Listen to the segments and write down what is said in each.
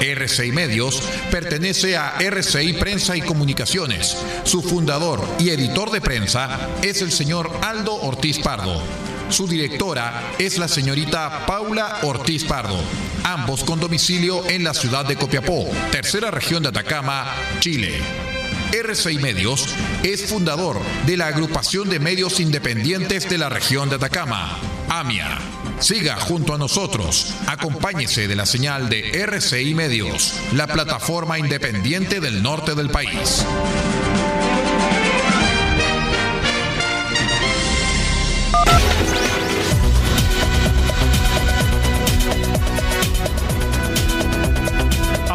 RCI Medios pertenece a RCI Prensa y Comunicaciones. Su fundador y editor de prensa es el señor Aldo Ortiz Pardo. Su directora es la señorita Paula Ortiz Pardo, ambos con domicilio en la ciudad de Copiapó, tercera región de Atacama, Chile. RCI Medios es fundador de la agrupación de medios independientes de la región de Atacama, AMIA. Siga junto a nosotros, acompáñese de la señal de RCI Medios, la plataforma independiente del norte del país.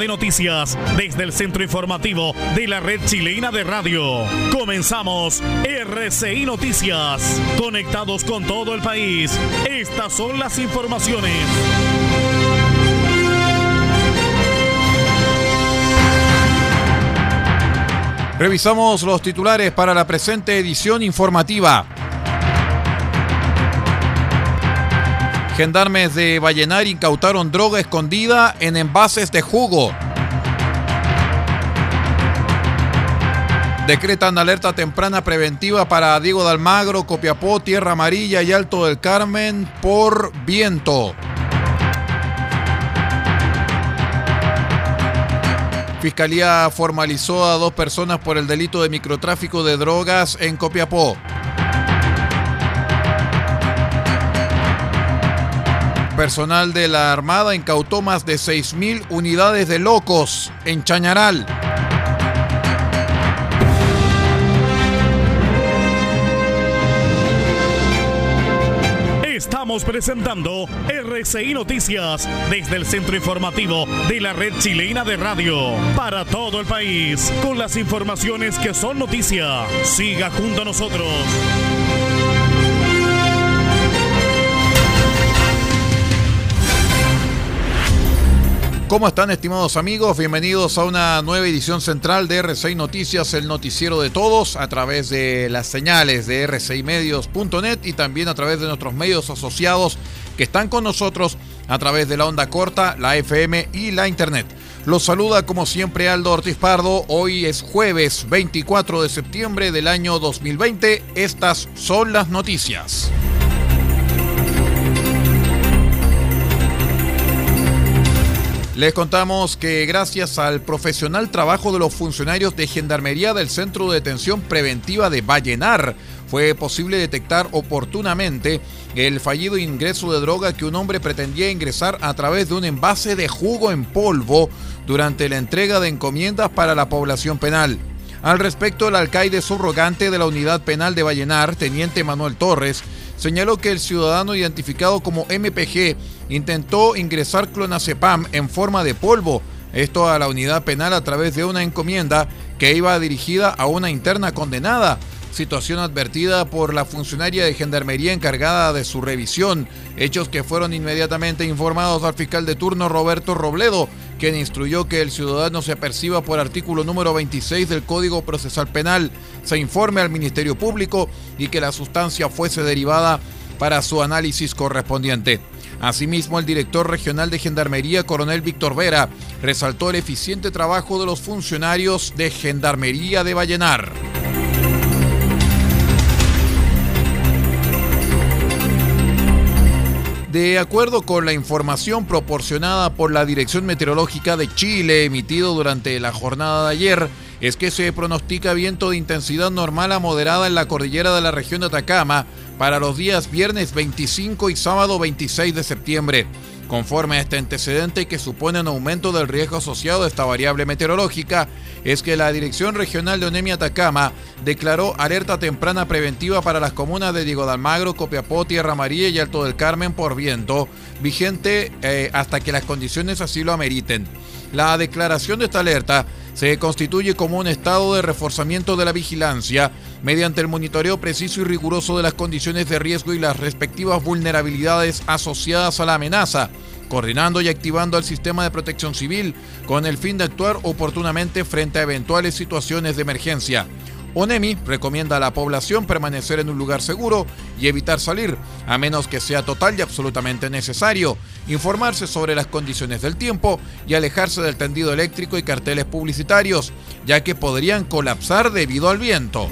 De noticias desde el centro informativo de la red chilena de radio. Comenzamos RCI Noticias. Conectados con todo el país. Estas son las informaciones. Revisamos los titulares para la presente edición informativa. Gendarmes de Vallenar incautaron droga escondida en envases de jugo. Decretan alerta temprana preventiva para Diego de Almagro, Copiapó, Tierra Amarilla y Alto del Carmen por viento. Fiscalía formalizó a dos personas por el delito de microtráfico de drogas en Copiapó. Personal de la Armada incautó más de 6.000 unidades de locos en Chañaral. Estamos presentando RCI Noticias desde el centro informativo de la red chilena de radio para todo el país con las informaciones que son noticia. Siga junto a nosotros. ¿Cómo están estimados amigos? Bienvenidos a una nueva edición central de RCI Noticias, el noticiero de todos, a través de las señales de rcimedios.net y también a través de nuestros medios asociados que están con nosotros a través de la onda corta, la FM y la Internet. Los saluda como siempre Aldo Ortiz Pardo. Hoy es jueves 24 de septiembre del año 2020. Estas son las noticias. Les contamos que gracias al profesional trabajo de los funcionarios de Gendarmería del Centro de Detención Preventiva de Vallenar, fue posible detectar oportunamente el fallido ingreso de droga que un hombre pretendía ingresar a través de un envase de jugo en polvo durante la entrega de encomiendas para la población penal. Al respecto, el alcaide subrogante de la unidad penal de Vallenar, teniente Manuel Torres, señaló que el ciudadano identificado como MPG intentó ingresar clonazepam en forma de polvo, esto a la unidad penal a través de una encomienda que iba dirigida a una interna condenada, situación advertida por la funcionaria de Gendarmería encargada de su revisión, hechos que fueron inmediatamente informados al fiscal de turno Roberto Robledo, quien instruyó que el ciudadano se aperciba por artículo número 26 del Código Procesal Penal, se informe al Ministerio Público y que la sustancia fuese derivada para su análisis correspondiente. Asimismo, el director regional de Gendarmería, coronel Víctor Vera, resaltó el eficiente trabajo de los funcionarios de Gendarmería de Vallenar. De acuerdo con la información proporcionada por la Dirección Meteorológica de Chile, emitido durante la jornada de ayer, es que se pronostica viento de intensidad normal a moderada en la cordillera de la región de Atacama para los días viernes 25 y sábado 26 de septiembre. Conforme a este antecedente que supone un aumento del riesgo asociado a esta variable meteorológica, es que la Dirección Regional de Onemia Atacama declaró alerta temprana preventiva para las comunas de Diego de Almagro, Copiapó, Tierra María y Alto del Carmen por viento, vigente eh, hasta que las condiciones así lo ameriten. La declaración de esta alerta se constituye como un estado de reforzamiento de la vigilancia mediante el monitoreo preciso y riguroso de las condiciones de riesgo y las respectivas vulnerabilidades asociadas a la amenaza, coordinando y activando el sistema de protección civil con el fin de actuar oportunamente frente a eventuales situaciones de emergencia. ONEMI recomienda a la población permanecer en un lugar seguro y evitar salir, a menos que sea total y absolutamente necesario, informarse sobre las condiciones del tiempo y alejarse del tendido eléctrico y carteles publicitarios, ya que podrían colapsar debido al viento.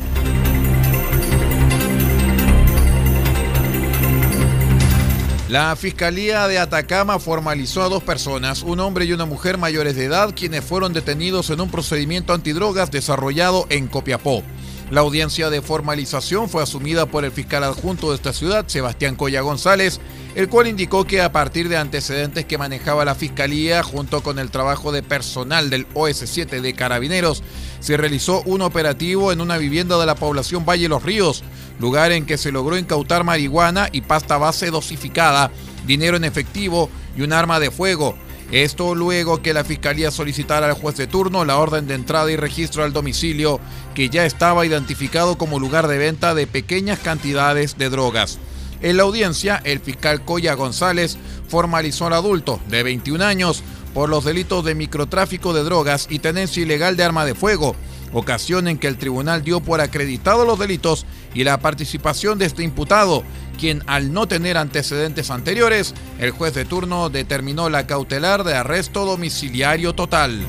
La Fiscalía de Atacama formalizó a dos personas, un hombre y una mujer mayores de edad, quienes fueron detenidos en un procedimiento antidrogas desarrollado en Copiapó. La audiencia de formalización fue asumida por el fiscal adjunto de esta ciudad, Sebastián Coya González, el cual indicó que a partir de antecedentes que manejaba la Fiscalía junto con el trabajo de personal del OS7 de Carabineros, se realizó un operativo en una vivienda de la población Valle Los Ríos, lugar en que se logró incautar marihuana y pasta base dosificada, dinero en efectivo y un arma de fuego. Esto luego que la Fiscalía solicitara al juez de turno la orden de entrada y registro al domicilio, que ya estaba identificado como lugar de venta de pequeñas cantidades de drogas. En la audiencia, el fiscal Coya González formalizó al adulto de 21 años por los delitos de microtráfico de drogas y tenencia ilegal de arma de fuego, ocasión en que el tribunal dio por acreditado los delitos y la participación de este imputado, quien al no tener antecedentes anteriores, el juez de turno determinó la cautelar de arresto domiciliario total.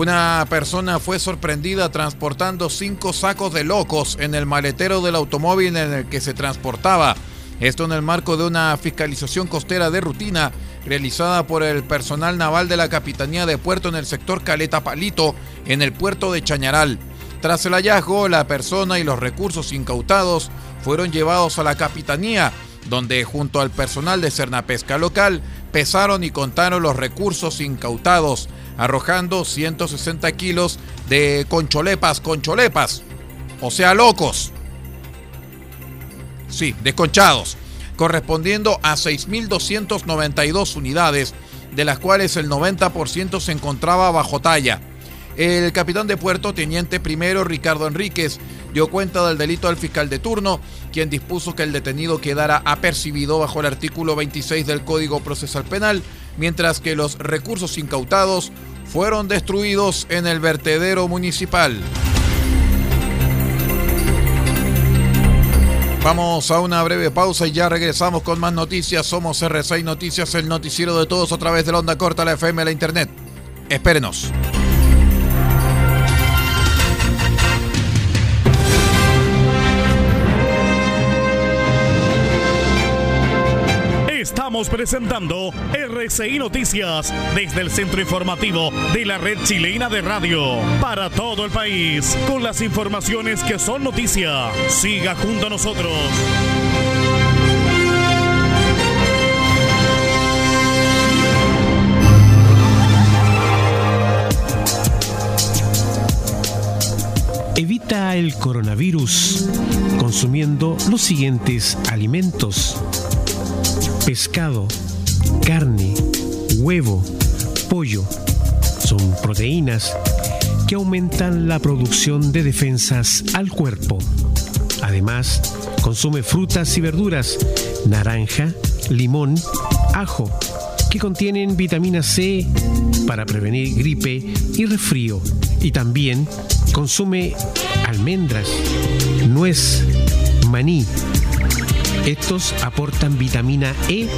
Una persona fue sorprendida transportando cinco sacos de locos en el maletero del automóvil en el que se transportaba. Esto en el marco de una fiscalización costera de rutina realizada por el personal naval de la Capitanía de Puerto en el sector Caleta Palito, en el puerto de Chañaral. Tras el hallazgo, la persona y los recursos incautados fueron llevados a la Capitanía, donde junto al personal de Cernapesca local pesaron y contaron los recursos incautados arrojando 160 kilos de concholepas, concholepas, o sea, locos. Sí, desconchados, correspondiendo a 6.292 unidades, de las cuales el 90% se encontraba bajo talla. El capitán de puerto, teniente primero Ricardo Enríquez, dio cuenta del delito al fiscal de turno, quien dispuso que el detenido quedara apercibido bajo el artículo 26 del Código Procesal Penal, mientras que los recursos incautados fueron destruidos en el vertedero municipal. Vamos a una breve pausa y ya regresamos con más noticias. Somos R6 Noticias, el noticiero de todos a través de la onda corta, la FM, la internet. Espérenos. Estamos presentando RCI Noticias desde el centro informativo de la red chilena de radio para todo el país con las informaciones que son noticia. Siga junto a nosotros. Evita el coronavirus consumiendo los siguientes alimentos pescado, carne, huevo, pollo. Son proteínas que aumentan la producción de defensas al cuerpo. Además, consume frutas y verduras, naranja, limón, ajo, que contienen vitamina C para prevenir gripe y resfrío. Y también consume almendras, nuez, maní, estos aportan vitamina E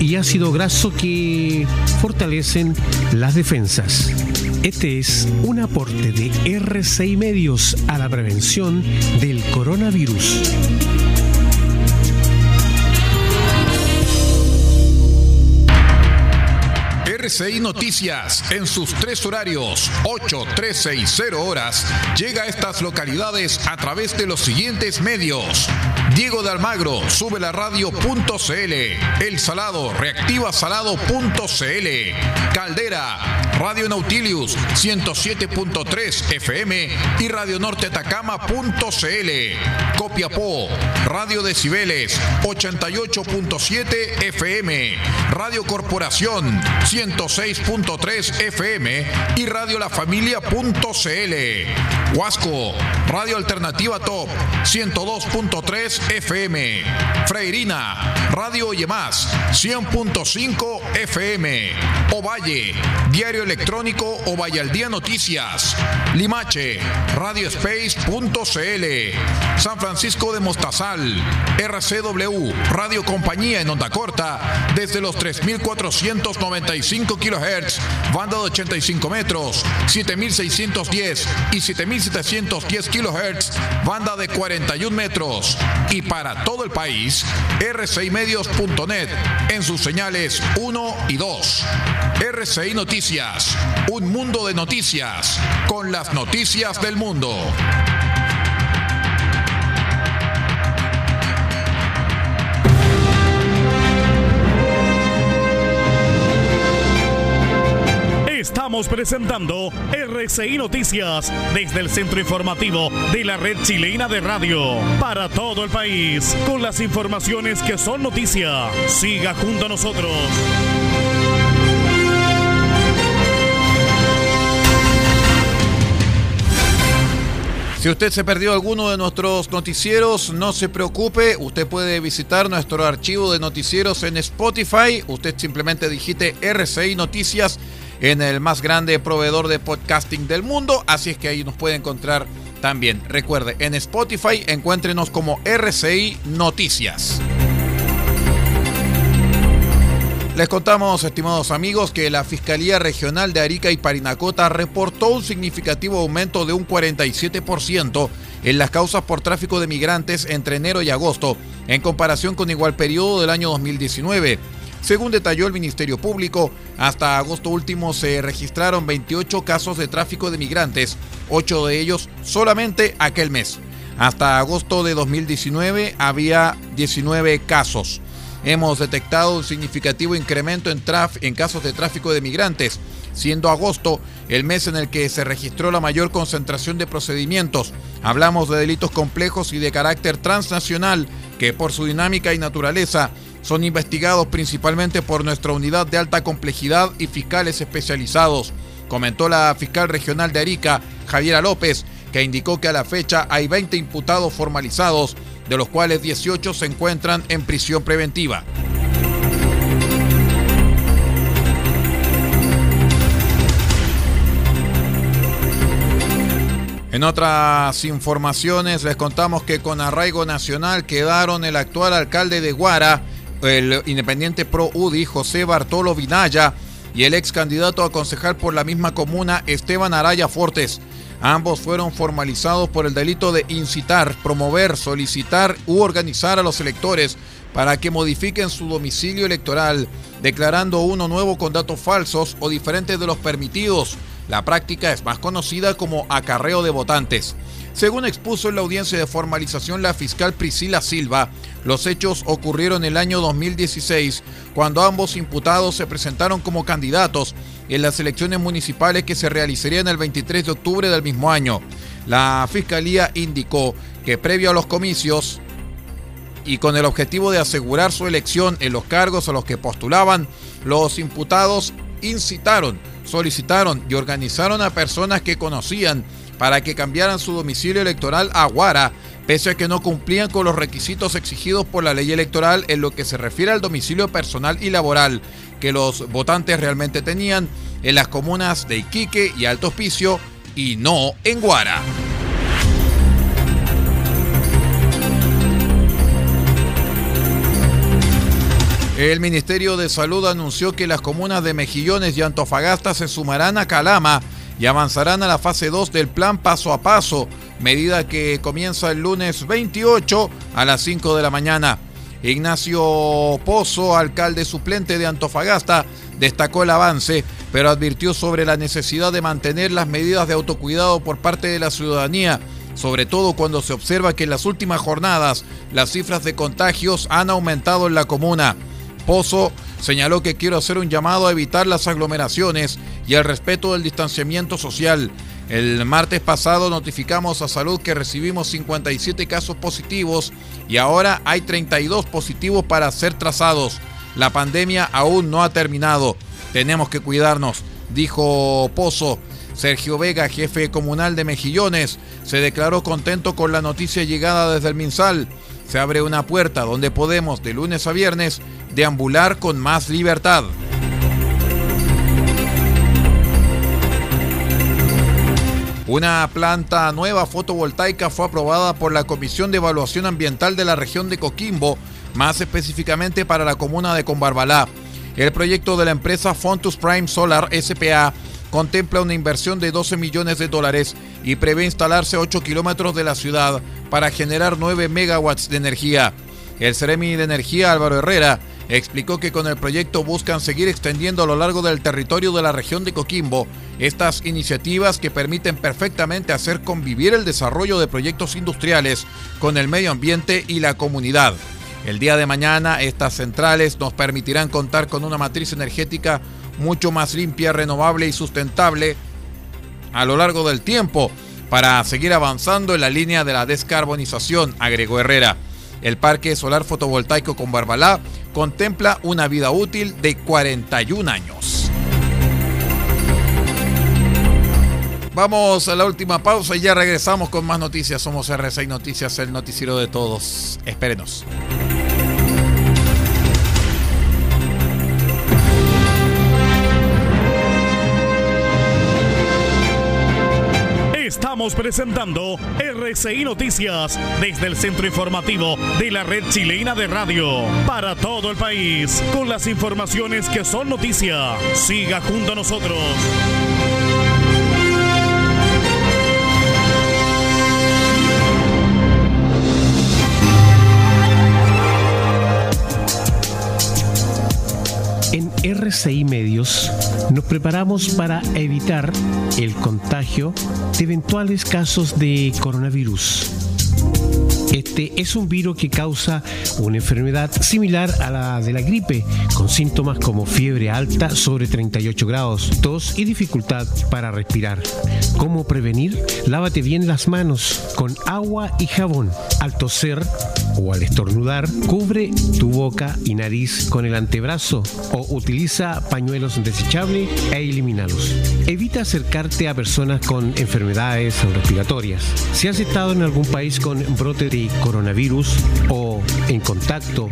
y ácido graso que fortalecen las defensas. Este es un aporte de R6 Medios a la prevención del coronavirus. RCI Noticias, en sus tres horarios, 8, 13 y 0 horas, llega a estas localidades a través de los siguientes medios. Diego de Almagro, sube la radio.cl. El Salado, reactiva salado.cl. Caldera, Radio Nautilius, 107.3 FM y Radio Norte Atacama.cl. Copiapó, Radio Decibeles, 88.7 FM. Radio Corporación, 106.3 FM y Radio La Familia.cl. Huasco, Radio Alternativa Top, 102.3 FM. Freirina, Radio Más 100.5 FM. Ovalle, Diario Electrónico Ovalle al Día Noticias. Limache, Radiospace.cl. San Francisco de Mostazal, RCW, Radio Compañía en Onda Corta, desde los 3.495 kHz, banda de 85 metros, 7.610 y 7.710 kHz, banda de 41 metros y para todo el país, rcimedios.net en sus señales 1 y 2. RCI Noticias, un mundo de noticias con las noticias del mundo. Estamos presentando RCI Noticias desde el centro informativo de la red chilena de radio para todo el país con las informaciones que son noticia. Siga junto a nosotros. Si usted se perdió alguno de nuestros noticieros, no se preocupe, usted puede visitar nuestro archivo de noticieros en Spotify, usted simplemente digite RCI Noticias en el más grande proveedor de podcasting del mundo, así es que ahí nos puede encontrar también. Recuerde, en Spotify encuéntrenos como RCI Noticias. Les contamos, estimados amigos, que la Fiscalía Regional de Arica y Parinacota reportó un significativo aumento de un 47% en las causas por tráfico de migrantes entre enero y agosto, en comparación con igual periodo del año 2019. Según detalló el Ministerio Público, hasta agosto último se registraron 28 casos de tráfico de migrantes, 8 de ellos solamente aquel mes. Hasta agosto de 2019 había 19 casos. Hemos detectado un significativo incremento en, en casos de tráfico de migrantes, siendo agosto el mes en el que se registró la mayor concentración de procedimientos. Hablamos de delitos complejos y de carácter transnacional que por su dinámica y naturaleza son investigados principalmente por nuestra unidad de alta complejidad y fiscales especializados, comentó la fiscal regional de Arica, Javiera López, que indicó que a la fecha hay 20 imputados formalizados, de los cuales 18 se encuentran en prisión preventiva. En otras informaciones les contamos que con arraigo nacional quedaron el actual alcalde de Guara, el independiente pro UDI José Bartolo Vinaya y el ex candidato a concejal por la misma comuna Esteban Araya Fortes. Ambos fueron formalizados por el delito de incitar, promover, solicitar u organizar a los electores para que modifiquen su domicilio electoral, declarando uno nuevo con datos falsos o diferentes de los permitidos. La práctica es más conocida como acarreo de votantes. Según expuso en la audiencia de formalización la fiscal Priscila Silva, los hechos ocurrieron el año 2016, cuando ambos imputados se presentaron como candidatos en las elecciones municipales que se realizarían el 23 de octubre del mismo año. La fiscalía indicó que previo a los comicios y con el objetivo de asegurar su elección en los cargos a los que postulaban, los imputados incitaron, solicitaron y organizaron a personas que conocían para que cambiaran su domicilio electoral a Guara, pese a que no cumplían con los requisitos exigidos por la ley electoral en lo que se refiere al domicilio personal y laboral que los votantes realmente tenían en las comunas de Iquique y Alto Hospicio y no en Guara. El Ministerio de Salud anunció que las comunas de Mejillones y Antofagasta se sumarán a Calama y avanzarán a la fase 2 del plan paso a paso, medida que comienza el lunes 28 a las 5 de la mañana. Ignacio Pozo, alcalde suplente de Antofagasta, destacó el avance, pero advirtió sobre la necesidad de mantener las medidas de autocuidado por parte de la ciudadanía, sobre todo cuando se observa que en las últimas jornadas las cifras de contagios han aumentado en la comuna. Pozo señaló que quiero hacer un llamado a evitar las aglomeraciones y el respeto del distanciamiento social. El martes pasado notificamos a salud que recibimos 57 casos positivos y ahora hay 32 positivos para ser trazados. La pandemia aún no ha terminado. Tenemos que cuidarnos, dijo Pozo. Sergio Vega, jefe comunal de Mejillones, se declaró contento con la noticia llegada desde el Minsal. Se abre una puerta donde podemos de lunes a viernes deambular con más libertad. Una planta nueva fotovoltaica fue aprobada por la Comisión de Evaluación Ambiental de la región de Coquimbo, más específicamente para la comuna de Combarbalá. El proyecto de la empresa Fontus Prime Solar SPA contempla una inversión de 12 millones de dólares y prevé instalarse a 8 kilómetros de la ciudad para generar 9 megawatts de energía. El Ceremi de Energía Álvaro Herrera explicó que con el proyecto buscan seguir extendiendo a lo largo del territorio de la región de Coquimbo estas iniciativas que permiten perfectamente hacer convivir el desarrollo de proyectos industriales con el medio ambiente y la comunidad. El día de mañana estas centrales nos permitirán contar con una matriz energética mucho más limpia, renovable y sustentable a lo largo del tiempo para seguir avanzando en la línea de la descarbonización, agregó Herrera. El parque solar fotovoltaico con Barbalá contempla una vida útil de 41 años. Vamos a la última pausa y ya regresamos con más noticias. Somos R6 Noticias, el noticiero de todos. Espérenos. Presentando RCI Noticias desde el centro informativo de la red chilena de radio para todo el país con las informaciones que son noticia. Siga junto a nosotros. RCI Medios nos preparamos para evitar el contagio de eventuales casos de coronavirus. Este es un virus que causa una enfermedad similar a la de la gripe, con síntomas como fiebre alta sobre 38 grados, tos y dificultad para respirar. ¿Cómo prevenir? Lávate bien las manos con agua y jabón. Al toser o al estornudar, cubre tu boca y nariz con el antebrazo o utiliza pañuelos desechables e elimínalos. Evita acercarte a personas con enfermedades respiratorias. Si has estado en algún país con brote de coronavirus o en contacto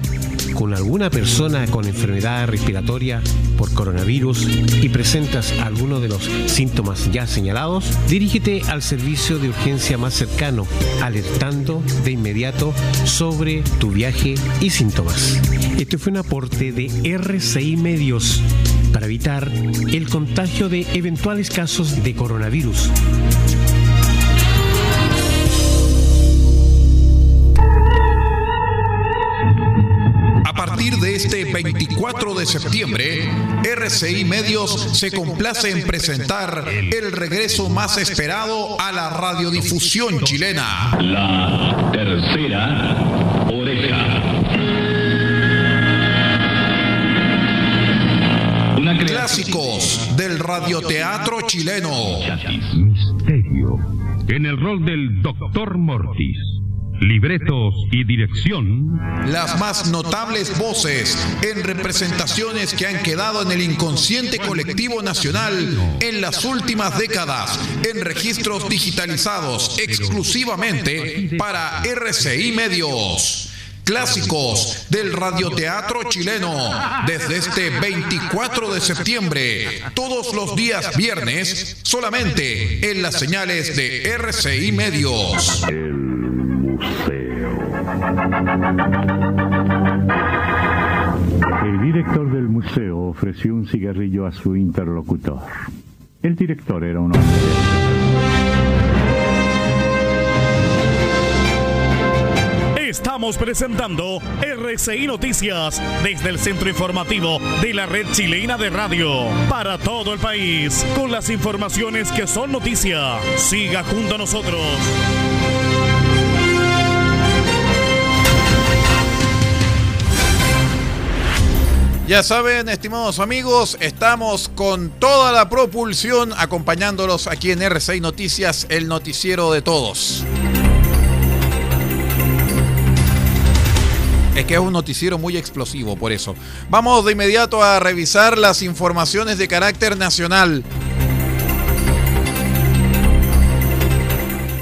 con alguna persona con enfermedad respiratoria por coronavirus y presentas alguno de los síntomas ya señalados, dirígete al servicio de urgencia más cercano, alertando de inmediato sobre tu viaje y síntomas. Este fue un aporte de RCI Medios para evitar el contagio de eventuales casos de coronavirus. 24 de septiembre, RCI Medios se complace en presentar el regreso más esperado a la radiodifusión chilena. La tercera oreja. Clásicos del radioteatro chileno. Misterio. En el rol del Doctor Mortis libretos y dirección. Las más notables voces en representaciones que han quedado en el inconsciente colectivo nacional en las últimas décadas, en registros digitalizados exclusivamente para RCI Medios. Clásicos del radioteatro chileno desde este 24 de septiembre, todos los días viernes, solamente en las señales de RCI Medios. El director del museo ofreció un cigarrillo a su interlocutor. El director era un hombre Estamos presentando RCI Noticias desde el centro informativo de la red chilena de radio para todo el país con las informaciones que son noticia. Siga junto a nosotros. Ya saben, estimados amigos, estamos con toda la propulsión acompañándolos aquí en R6 Noticias, el noticiero de todos. Es que es un noticiero muy explosivo, por eso. Vamos de inmediato a revisar las informaciones de carácter nacional.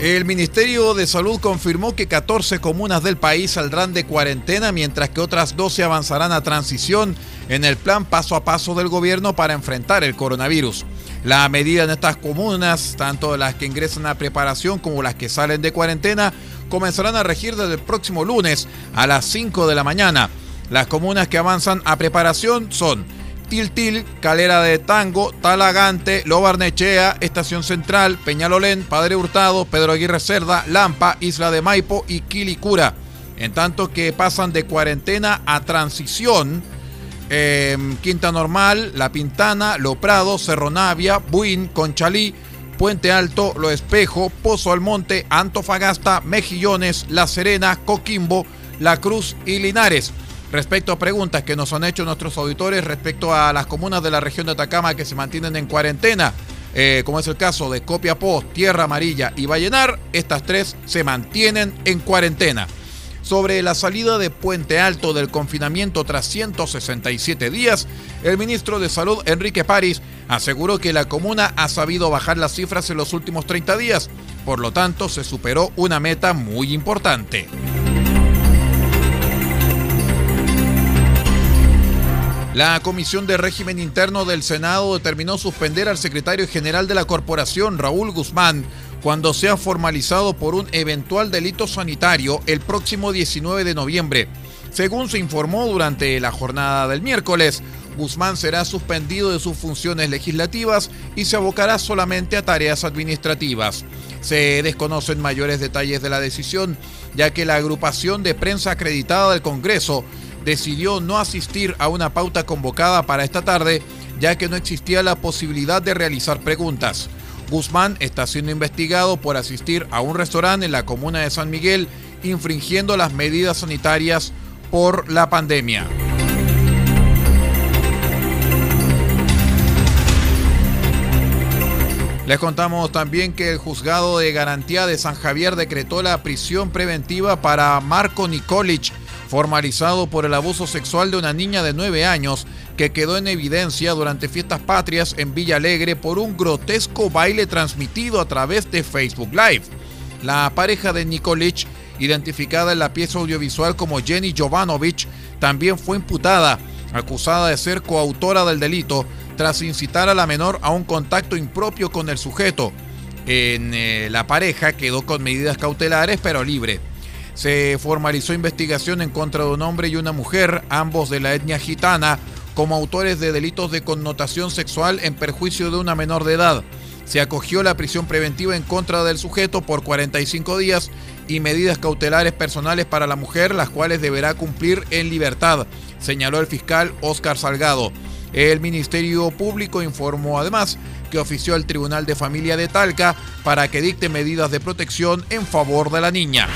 El Ministerio de Salud confirmó que 14 comunas del país saldrán de cuarentena, mientras que otras 12 avanzarán a transición en el plan paso a paso del gobierno para enfrentar el coronavirus. La medida en estas comunas, tanto las que ingresan a preparación como las que salen de cuarentena, comenzarán a regir desde el próximo lunes a las 5 de la mañana. Las comunas que avanzan a preparación son Tiltil, Calera de Tango, Talagante, Lobarnechea, Estación Central, Peñalolén, Padre Hurtado, Pedro Aguirre Cerda, Lampa, Isla de Maipo y Quilicura. En tanto que pasan de cuarentena a transición, em, Quinta Normal, La Pintana, Lo Prado, Cerro Navia, Buin, Conchalí, Puente Alto, Lo Espejo, Pozo Almonte, Antofagasta, Mejillones, La Serena, Coquimbo, La Cruz y Linares respecto a preguntas que nos han hecho nuestros auditores respecto a las comunas de la región de Atacama que se mantienen en cuarentena, eh, como es el caso de Copiapó, Tierra Amarilla y Vallenar, estas tres se mantienen en cuarentena. Sobre la salida de Puente Alto del confinamiento tras 167 días, el ministro de Salud, Enrique París, aseguró que la comuna ha sabido bajar las cifras en los últimos 30 días, por lo tanto se superó una meta muy importante. La Comisión de Régimen Interno del Senado determinó suspender al secretario general de la corporación, Raúl Guzmán, cuando sea formalizado por un eventual delito sanitario el próximo 19 de noviembre. Según se informó durante la jornada del miércoles, Guzmán será suspendido de sus funciones legislativas y se abocará solamente a tareas administrativas. Se desconocen mayores detalles de la decisión, ya que la agrupación de prensa acreditada del Congreso decidió no asistir a una pauta convocada para esta tarde, ya que no existía la posibilidad de realizar preguntas. Guzmán está siendo investigado por asistir a un restaurante en la comuna de San Miguel, infringiendo las medidas sanitarias por la pandemia. Les contamos también que el juzgado de garantía de San Javier decretó la prisión preventiva para Marco Nikolic, formalizado por el abuso sexual de una niña de 9 años que quedó en evidencia durante fiestas patrias en Villa Alegre por un grotesco baile transmitido a través de Facebook Live. La pareja de Nikolic, identificada en la pieza audiovisual como Jenny Jovanovic, también fue imputada, acusada de ser coautora del delito tras incitar a la menor a un contacto impropio con el sujeto. En eh, la pareja quedó con medidas cautelares pero libre se formalizó investigación en contra de un hombre y una mujer, ambos de la etnia gitana, como autores de delitos de connotación sexual en perjuicio de una menor de edad. Se acogió la prisión preventiva en contra del sujeto por 45 días y medidas cautelares personales para la mujer, las cuales deberá cumplir en libertad, señaló el fiscal Óscar Salgado. El Ministerio Público informó además que ofició al Tribunal de Familia de Talca para que dicte medidas de protección en favor de la niña.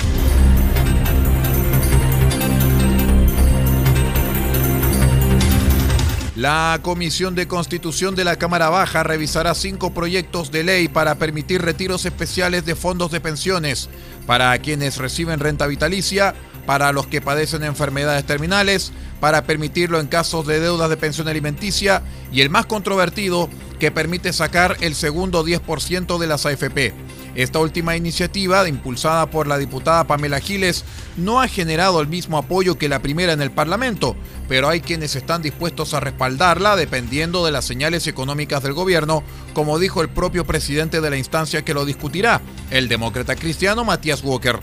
La Comisión de Constitución de la Cámara Baja revisará cinco proyectos de ley para permitir retiros especiales de fondos de pensiones para quienes reciben renta vitalicia, para los que padecen enfermedades terminales, para permitirlo en casos de deudas de pensión alimenticia y el más controvertido, que permite sacar el segundo 10% de las AFP. Esta última iniciativa, impulsada por la diputada Pamela Giles, no ha generado el mismo apoyo que la primera en el Parlamento, pero hay quienes están dispuestos a respaldarla dependiendo de las señales económicas del gobierno, como dijo el propio presidente de la instancia que lo discutirá, el demócrata cristiano Matías Walker.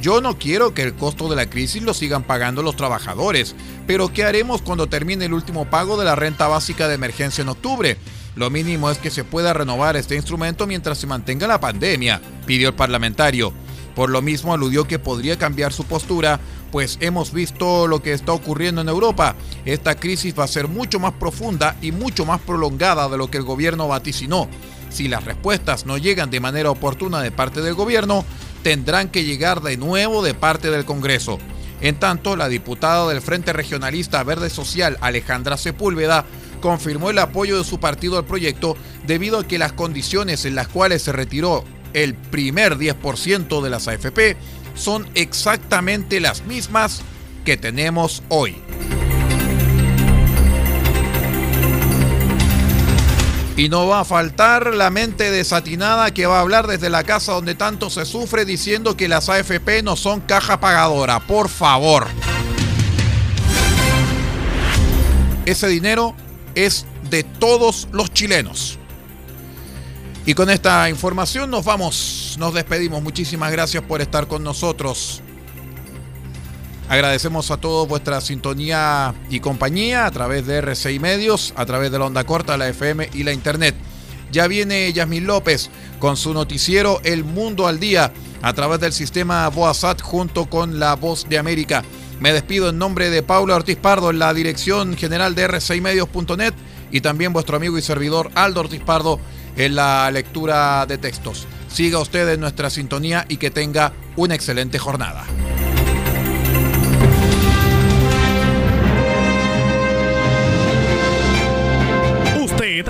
Yo no quiero que el costo de la crisis lo sigan pagando los trabajadores, pero ¿qué haremos cuando termine el último pago de la renta básica de emergencia en octubre? Lo mínimo es que se pueda renovar este instrumento mientras se mantenga la pandemia, pidió el parlamentario. Por lo mismo aludió que podría cambiar su postura, pues hemos visto lo que está ocurriendo en Europa. Esta crisis va a ser mucho más profunda y mucho más prolongada de lo que el gobierno vaticinó. Si las respuestas no llegan de manera oportuna de parte del gobierno, tendrán que llegar de nuevo de parte del Congreso. En tanto, la diputada del Frente Regionalista Verde Social, Alejandra Sepúlveda, confirmó el apoyo de su partido al proyecto debido a que las condiciones en las cuales se retiró el primer 10% de las AFP son exactamente las mismas que tenemos hoy. Y no va a faltar la mente desatinada que va a hablar desde la casa donde tanto se sufre diciendo que las AFP no son caja pagadora. Por favor. Ese dinero es de todos los chilenos. Y con esta información nos vamos, nos despedimos. Muchísimas gracias por estar con nosotros. Agradecemos a todos vuestra sintonía y compañía a través de RCI Medios, a través de la onda corta, la FM y la Internet. Ya viene Yasmin López con su noticiero El Mundo al Día a través del sistema Boasat junto con La Voz de América. Me despido en nombre de Paula Ortiz Pardo en la dirección general de r6medios.net y también vuestro amigo y servidor Aldo Ortiz Pardo en la lectura de textos. Siga usted en nuestra sintonía y que tenga una excelente jornada.